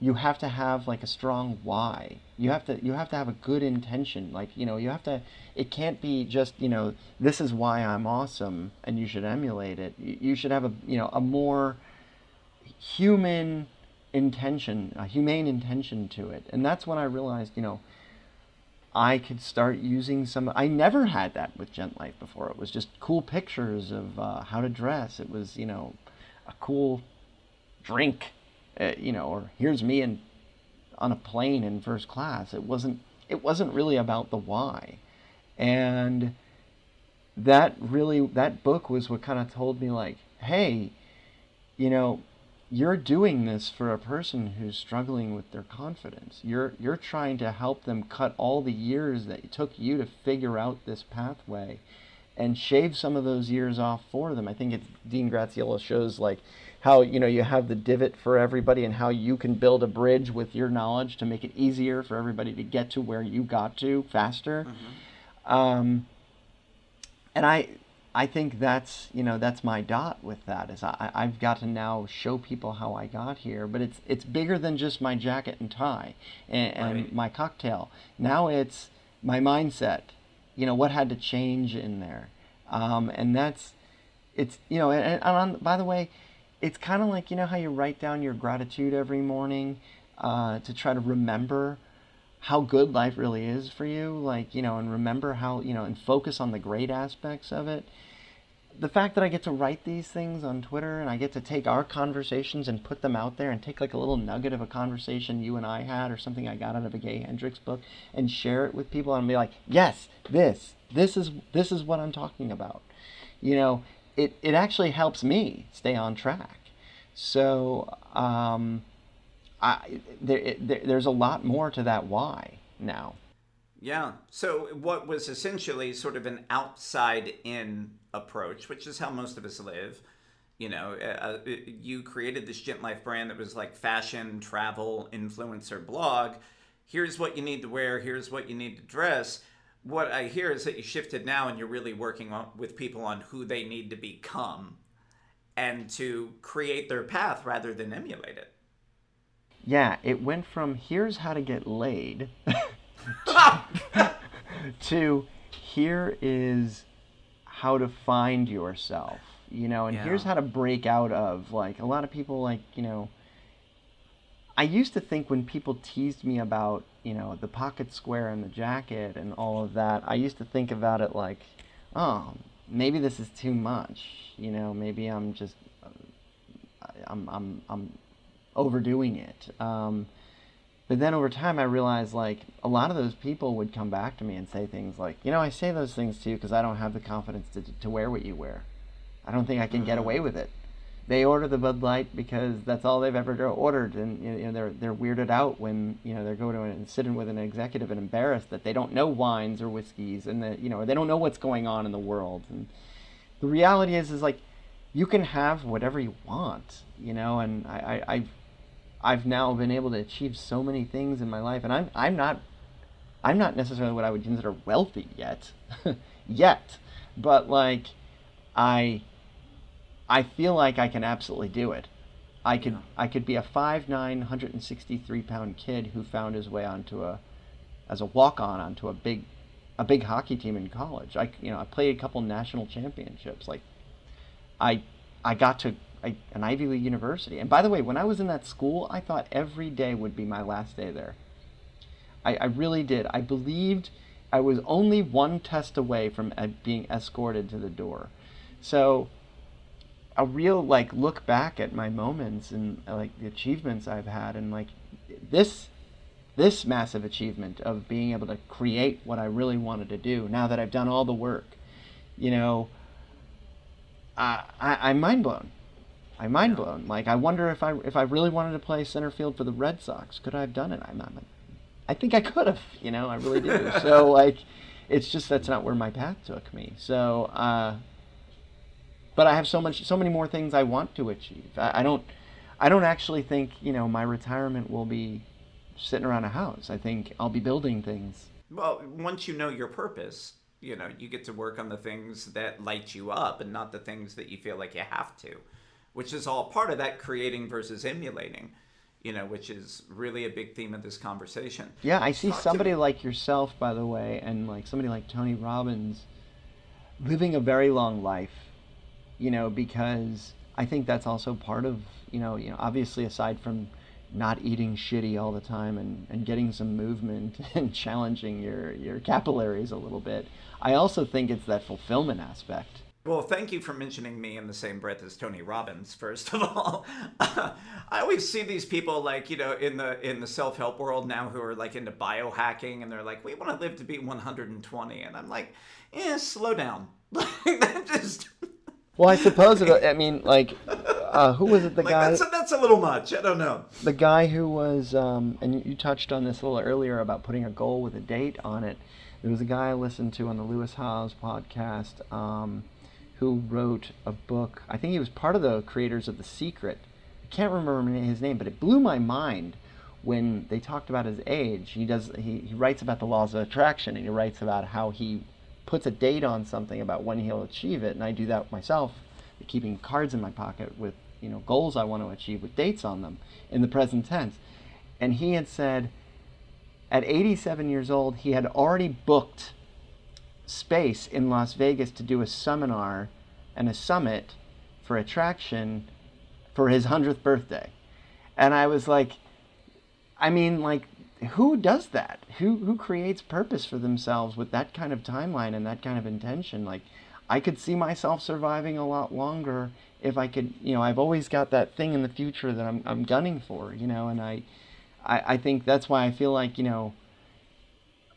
you have to have like a strong why. You have to you have to have a good intention. Like you know you have to. It can't be just you know this is why I'm awesome and you should emulate it. You, should have a you know a more human intention, a humane intention to it. And that's when I realized you know I could start using some. I never had that with Gent Life before. It was just cool pictures of uh, how to dress. It was, you know, a cool drink, uh, you know, or here's me in on a plane in first class. It wasn't. It wasn't really about the why, and that really that book was what kind of told me like, hey, you know, you're doing this for a person who's struggling with their confidence. You're you're trying to help them cut all the years that it took you to figure out this pathway and shave some of those years off for them. I think it's Dean Graziosi shows like how you know you have the divot for everybody and how you can build a bridge with your knowledge to make it easier for everybody to get to where you got to faster. Um, and I I think that's you know that's my dot with that is I I've got to now show people how I got here, but it's it's bigger than just my jacket and tie and, and Right. my cocktail. Now it's my mindset. You know what had to change in there, um, and that's it's you know and, and on, by the way, it's kind of like you know how you write down your gratitude every morning uh, to try to remember how good life really is for you? Like you know and remember how you know and focus on the great aspects of it. The fact that i get to write these things on twitter and i get to take our conversations and put them out there and take like a little nugget of a conversation you and i had or something i got out of a gay hendricks book and share it with people and be like yes this this is this is what i'm talking about. You know it, it actually helps me stay on track so um, I, there, it- there, there's a lot more to that why now. Yeah. So what was essentially sort of an outside in approach, which is how most of us live. You know, uh, uh, you created this Gent Life brand that was like fashion, travel, influencer, blog. Here's what you need to wear. Here's what you need to dress. What I hear is that you shifted now and you're really working on, with people on who they need to become and to create their path rather than emulate it. Yeah, it went from here's how to get laid to here is how to find yourself, you know, and here's how to break out of like a lot of people like, you know, I used to think when people teased me about, you know, the pocket square and the jacket and all of that, I used to think about it like, oh, maybe this is too much. You know, maybe I'm just, uh, I'm, I'm, I'm overdoing it. Um, but then over time, I realized like a lot of those people would come back to me and say things like, you know, I say those things to you because I don't have the confidence to, to wear what you wear. I don't think I can get away with it. They order the Bud Light because that's all they've ever ordered, and you know they're they're weirded out when you know they're going to and sitting with an executive and embarrassed that they don't know wines or whiskeys, and that you know they don't know what's going on in the world. And the reality is, is like you can have whatever you want, you know. And I, I I've I've now been able to achieve so many things in my life, and I'm I'm not I'm not necessarily what I would consider wealthy yet, yet, but like I I feel like I can absolutely do it. I could I could be a 5'9", 163 pound kid who found his way onto a as a walk on onto a big a big hockey team in college. I you know I played a couple national championships. Like I I got to a, an Ivy League university. And by the way, when I was in that school, I thought every day would be my last day there. I, I really did. I believed I was only one test away from being escorted to the door. So a real like look back at my moments and like the achievements I've had and like this this massive achievement of being able to create what I really wanted to do now that I've done all the work, you know, I, I I'm mind blown. I'm mind blown. Like I wonder if I if I really wanted to play center field for the Red Sox, could I have done it? I'm, I'm I think I could have. You know, I really do. so like, it's just that's not where my path took me. So, uh, but I have so much, so many more things I want to achieve. I, I don't, I don't actually think you know my retirement will be sitting around a house. I think I'll be building things. Well, once you know your purpose, You know, you get to work on the things that light you up and not the things that you feel like you have to, which is all part of that creating versus emulating you know, which is really a big theme of this conversation. Yeah, I see somebody like yourself, by the way, and like somebody like Tony Robbins living a very long life, you know, because I think that's also part of, you know, you know, obviously aside from not eating shitty all the time and, and getting some movement and challenging your, your capillaries a little bit, I also think it's that fulfillment aspect well, thank you for mentioning me in the same breath as Tony Robbins. First of all, I always see these people like you know in the in the self help world now who are like into biohacking, and they're like, we want to live to be 120, and I'm like, yeah, slow down. Like just. Well, I suppose it. I mean, like, uh, who was it? The like guy. That's a, that's a little much. I don't know. The guy who was, um, and you touched on this a little earlier about putting a goal with a date on it. There was a guy I listened to on the Lewis Howes podcast. Um, who wrote a book. I think he was part of the creators of The Secret. I can't remember his name, but it blew my mind when they talked about his age. He does he, he writes about the laws of attraction and he writes about how he puts a date on something about when he'll achieve it. And I do that myself, keeping cards in my pocket with you know goals I want to achieve with dates on them in the present tense. And he had said at 87 years old he had already booked space in Las Vegas to do a seminar and a summit for attraction for his 100th birthday. And I was like, I mean, like, who does that? Who, who creates purpose for themselves with that kind of timeline and that kind of intention? Like, I could see myself surviving a lot longer if I could, you know, I've always got that thing in the future that I'm, I'm gunning for, you know, and I, I, I think that's why I feel like, you know,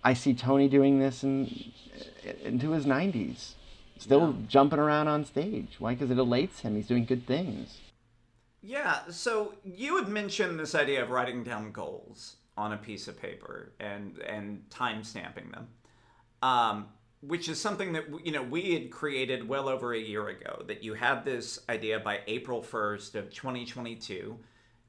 I see Tony doing this in, into his 90s, still yeah. jumping around on stage. Why? Because it elates him. He's doing good things. Yeah. So you had mentioned this idea of writing down goals on a piece of paper and and time stamping them, um, which is something that you know we had created well over a year ago. That you had this idea by April first of 2022,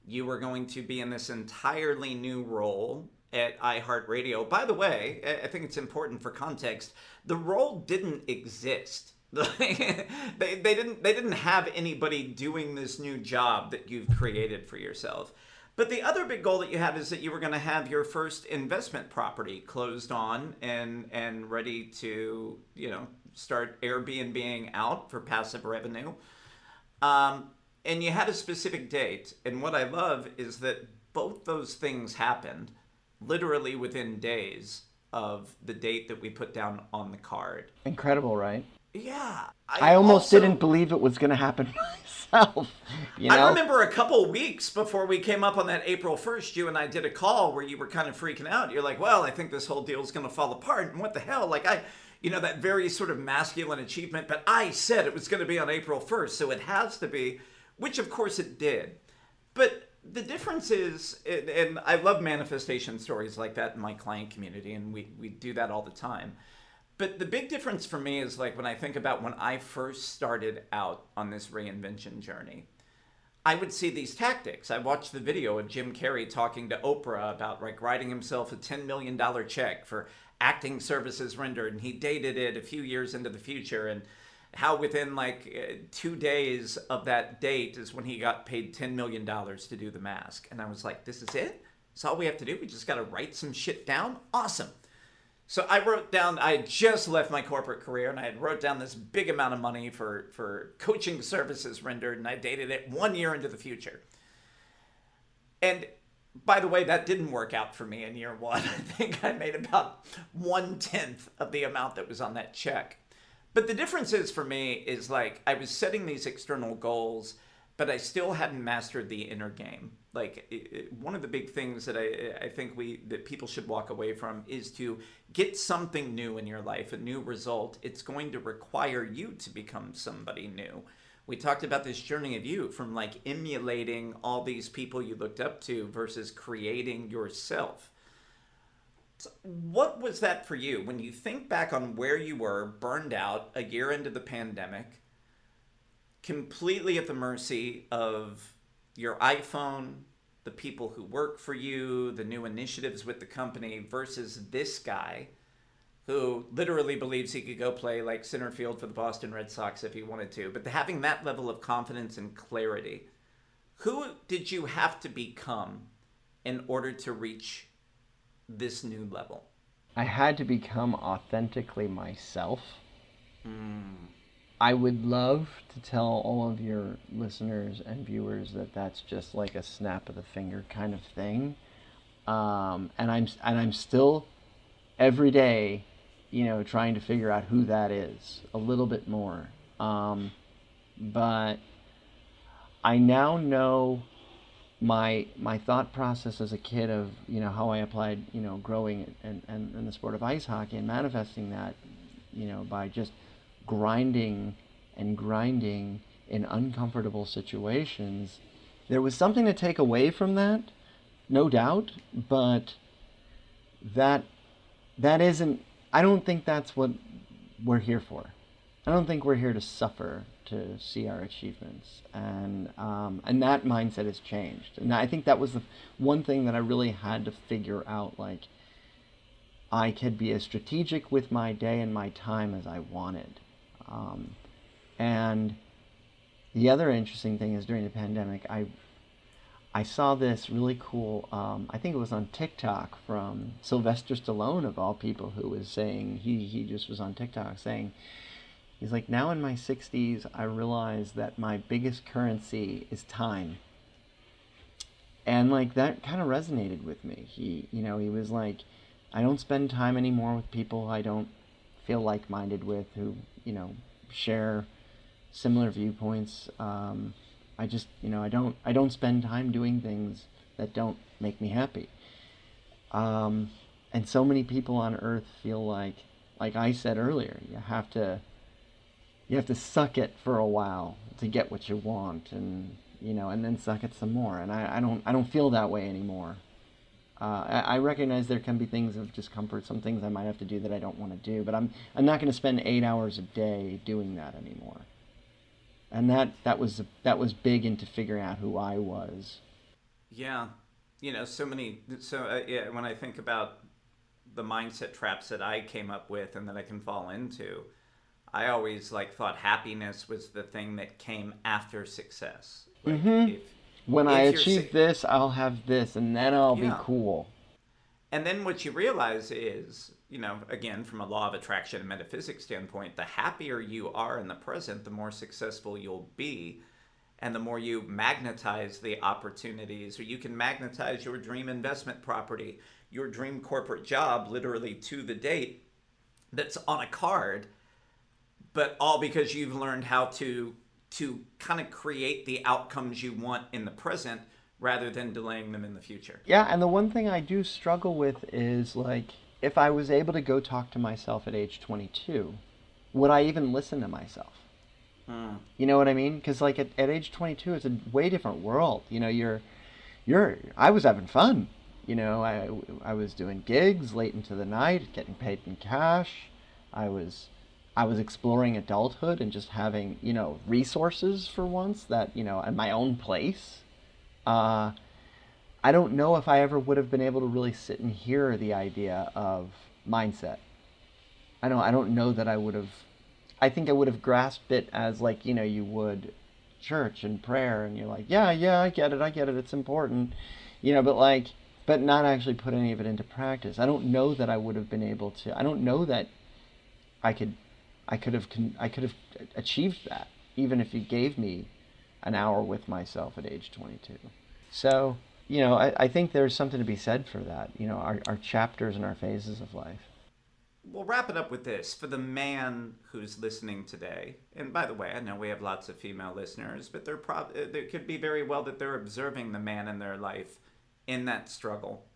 you were going to be in this entirely new role at iHeartRadio. By the way, I think it's important for context. The role didn't exist. they, they didn't they didn't have anybody doing this new job that you've created for yourself. But the other big goal that you had is that you were going to have your first investment property closed on and and ready to you know start Airbnbing out for passive revenue. Um, and you had a specific date. And what I love is that both those things happened literally within days of the date that we put down on the card. Incredible, right? Yeah. I, I almost also, didn't believe it was going to happen myself. You know? I remember a couple weeks before we came up on that April 1st, you and I did a call where you were kind of freaking out. You're like, well, I think this whole deal is going to fall apart. And what the hell? Like, I, you know, that very sort of masculine achievement, but I said it was going to be on April 1st, so it has to be, which of course it did. But the difference is, and I love manifestation stories like that in my client community, and we, we do that all the time. But the big difference for me is like when I think about when I first started out on this reinvention journey, I would see these tactics. I watched the video of Jim Carrey talking to Oprah about like writing himself a $10 million check for acting services rendered, and he dated it a few years into the future. And how within like uh, two days of that date is when he got paid $10 million to do the mask. And I was like, this is it? That's all we have to do? We just got to write some shit down? Awesome. So I wrote down, I had just left my corporate career and I had wrote down this big amount of money for, for coaching services rendered and I dated it one year into the future. And by the way, that didn't work out for me in year one. I think I made about one tenth of the amount that was on that check. But the difference is for me is like I was setting these external goals, but I still hadn't mastered the inner game. Like it, it, one of the big things that I, I think we that people should walk away from is to get something new in your life, a new result. It's going to require you to become somebody new. We talked about this journey of you from like emulating all these people you looked up to versus creating yourself what was that for you when you think back on where you were burned out a year into the pandemic completely at the mercy of your iphone the people who work for you the new initiatives with the company versus this guy who literally believes he could go play like center field for the Boston Red Sox if he wanted to, but having that level of confidence and clarity, who did you have to become in order to reach this new level? I had to become authentically myself. Hmm. I would love to tell all of your listeners and viewers that that's just like a snap of the finger kind of thing. Um, and I'm and I'm still every day, you know, trying to figure out who that is a little bit more. Um, but I now know my my thought process as a kid of you know how I applied you know growing and and, and the sport of ice hockey and manifesting that you know by just grinding and grinding in uncomfortable situations there was something to take away from that no doubt but that that isn't I don't think that's what we're here for I don't think we're here to suffer to see our achievements, and um, and that mindset has changed. And I think that was the one thing that I really had to figure out. Like, I could be as strategic with my day and my time as I wanted, um, and the other interesting thing is during the pandemic, I I saw this really cool. Um, I think it was on TikTok from Sylvester Stallone of all people, who was saying he he just was on TikTok saying He's like, now in my 60s, I realize that my biggest currency is time. And like that kind of resonated with me. He, you know, he was like, I don't spend time anymore with people I don't feel like minded with who, you know, share similar viewpoints. Um, I just, you know, I don't, I don't spend time doing things that don't make me happy. Um, and so many people on earth feel like, like I said earlier, you have to, you have to suck it for a while to get what you want and you know and then suck it some more and i, I don't i don't feel that way anymore uh, I, recognize there can be things of discomfort some things i might have to do that i don't want to do but i'm i'm not going to spend eight hours a day doing that anymore and that that was that was big into figuring out who i was Yeah, you know, so many. So uh, yeah, when I think about the mindset traps that I came up with and that I can fall into, I always like thought happiness was the thing that came after success. Like if, when i if you're achieve this i'll have this and then i'll Yeah. be cool And then what you realize is, you know, again, from a law of attraction and metaphysics standpoint, the happier you are in the present, the more successful you'll be. And the more you magnetize the opportunities, or you can magnetize your dream investment property, your dream corporate job, literally to the date that's on a card, but all because you've learned how to to kind of create the outcomes you want in the present rather than delaying them in the future. Yeah, and the one thing I do struggle with is like if I was able to go talk to myself at age 22, would I even listen to myself? Hmm. You know what I mean? Because like at, at age 22, it's a way different world. You know, you're you're I was having fun. You know, I I was doing gigs late into the night, getting paid in cash. I was I was exploring adulthood and just having you know resources for once that you know at my own place. Uh, I don't know if I ever would have been able to really sit and hear the idea of mindset. I don't I don't know that I would have I think I would have grasped it as like, you know, you would church and prayer and you're like, yeah, yeah, I get it. I get it. It's important. You know, but like but not actually put any of it into practice. I don't know that I would have been able to. I don't know that I could I could have con- I could have achieved that even if you gave me an hour with myself at age 22. So, you know, I, I think there's something to be said for that, you know, our, our chapters and our phases of life. We'll wrap it up with this for the man who's listening today. And by the way, I know we have lots of female listeners, but they're uh, could be very well that they're observing the man in their life in that struggle,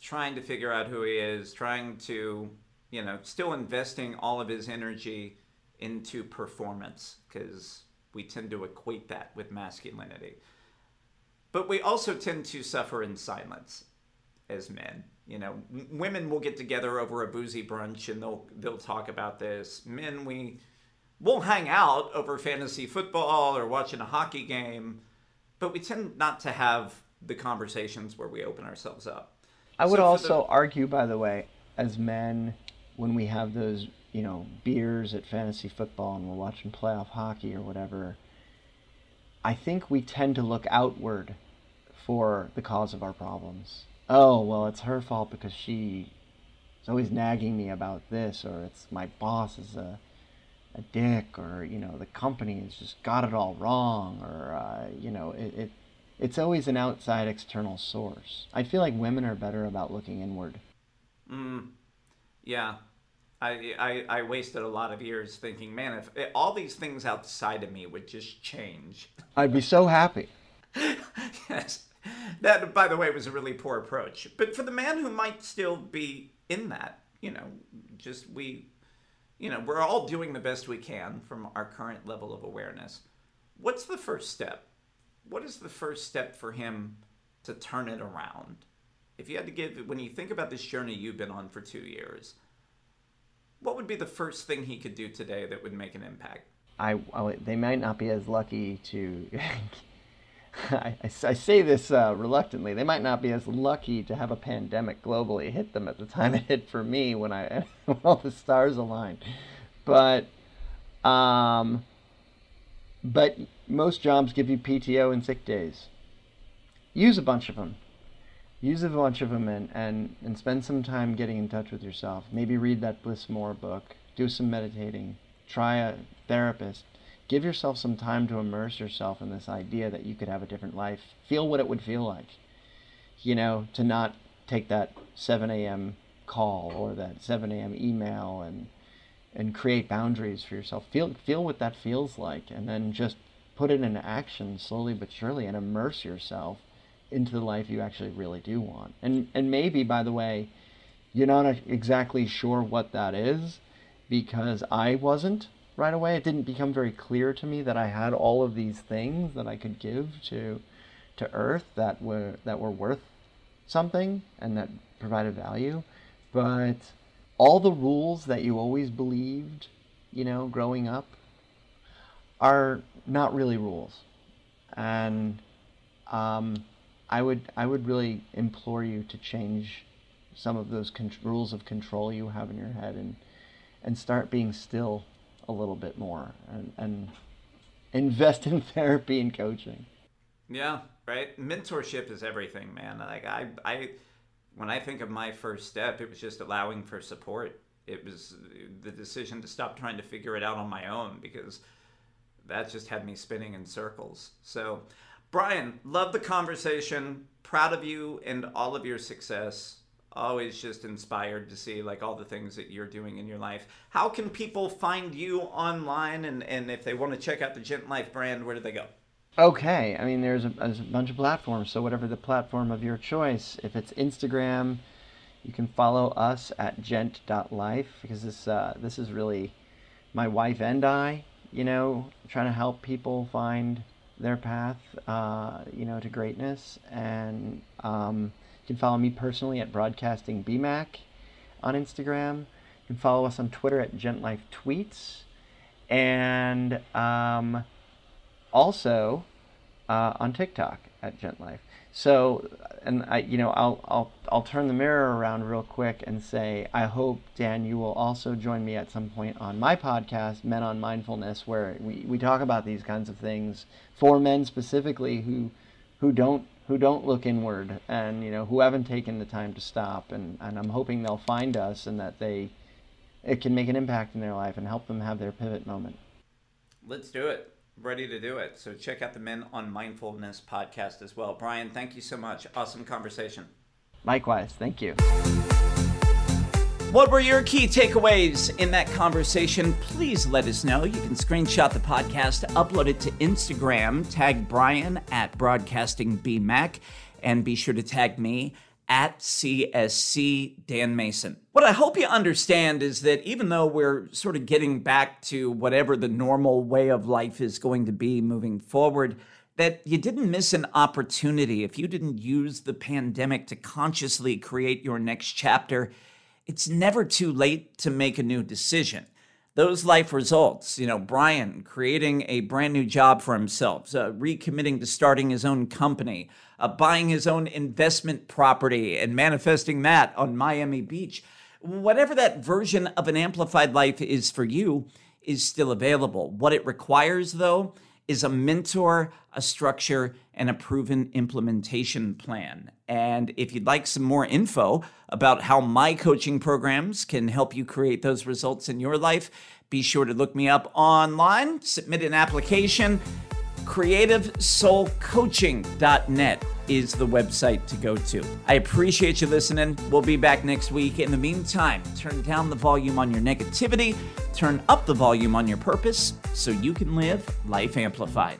trying to figure out who he is, trying to, you know, still investing all of his energy into performance because we tend to equate that with masculinity. But we also tend to suffer in silence as men. You know, women will get together over a boozy brunch and they'll they'll talk about this. Men, we we'll hang out over fantasy football or watching a hockey game, but we tend not to have the conversations where we open ourselves up. I would So also the- argue, by the way, as men, when we have those, you know, beers at fantasy football and we're watching playoff hockey or whatever, I think we tend to look outward for the cause of our problems. Oh, well, it's her fault because she is always nagging me about this, or it's my boss is a, a dick, or, you know, the company has just got it all wrong, or, uh, you know, it, it, it's always an outside external source. I feel like women are better about looking inward. Mm, yeah. I, I, I wasted a lot of years thinking, man, if eh, all these things outside of me would just change. I'd be so happy. yes. That, by the way, was a really poor approach. But for the man who might still be in that, you know, just we, you know, we're all doing the best we can from our current level of awareness. What's the first step? What is the first step for him to turn it around? If you had to give, when you think about this journey you've been on for two years, what would be the first thing he could do today that would make an impact? I, I they might not be as lucky to. I, I, say this uh, reluctantly. They might not be as lucky to have a pandemic globally hit them at the time it hit for me when I when all the stars aligned. But, um, but most jobs give you PTO and sick days. Use a bunch of them use a bunch of them and, and, and spend some time getting in touch with yourself. Maybe read that Bliss Moore book, do some meditating, try a therapist. Give yourself some time to immerse yourself in this idea that you could have a different life. Feel what it would feel like. You know, to not take that 7 a.m. call or that 7 a.m. email and and create boundaries for yourself. Feel feel what that feels like and then just put it into action slowly but surely and immerse yourself into the life you actually really do want. And and maybe by the way, you're not exactly sure what that is because I wasn't right away. It didn't become very clear to me that I had all of these things that I could give to to earth that were that were worth something and that provided value. But all the rules that you always believed, you know, growing up are not really rules. And um, I would I would really implore you to change some of those con- rules of control you have in your head and and start being still a little bit more and, and invest in therapy and coaching. Yeah, right. Mentorship is everything, man. Like I I when I think of my first step, it was just allowing for support. It was the decision to stop trying to figure it out on my own because that just had me spinning in circles. So Brian, love the conversation. Proud of you and all of your success. Always just inspired to see like all the things that you're doing in your life. How can people find you online and, and if they want to check out the Gent Life brand, where do they go? Okay, I mean there's a, there's a bunch of platforms. So whatever the platform of your choice, if it's Instagram, you can follow us at gent.life because this uh, this is really my wife and I, you know, trying to help people find their path, uh, you know, to greatness. And um, you can follow me personally at Broadcasting BMAC on Instagram. You can follow us on Twitter at GentLife Tweets. And um, also uh, on TikTok at GentLife. So, and I, you know, I'll, I'll, I'll turn the mirror around real quick and say, I hope, Dan, you will also join me at some point on my podcast, Men on Mindfulness, where we, we talk about these kinds of things for men specifically who, who don't, who don't look inward and, you know, who haven't taken the time to stop. And, and I'm hoping they'll find us and that they, it can make an impact in their life and help them have their pivot moment. Let's do it ready to do it. So check out the Men on Mindfulness podcast as well. Brian, thank you so much. Awesome conversation. Likewise. Thank you. What were your key takeaways in that conversation? Please let us know. You can screenshot the podcast, upload it to Instagram, tag Brian at Broadcasting BMAC, and be sure to tag me at CSC Dan Mason. What I hope you understand is that even though we're sort of getting back to whatever the normal way of life is going to be moving forward, that you didn't miss an opportunity if you didn't use the pandemic to consciously create your next chapter. It's never too late to make a new decision those life results, you know, Brian creating a brand new job for himself, uh, recommitting to starting his own company, uh, buying his own investment property and manifesting that on Miami Beach. Whatever that version of an amplified life is for you is still available. What it requires, though, is a mentor, a structure, and a proven implementation plan. And if you'd like some more info about how my coaching programs can help you create those results in your life, be sure to look me up online, submit an application. CreativeSoulCoaching.net is the website to go to. I appreciate you listening. We'll be back next week. In the meantime, turn down the volume on your negativity, turn up the volume on your purpose so you can live life amplified.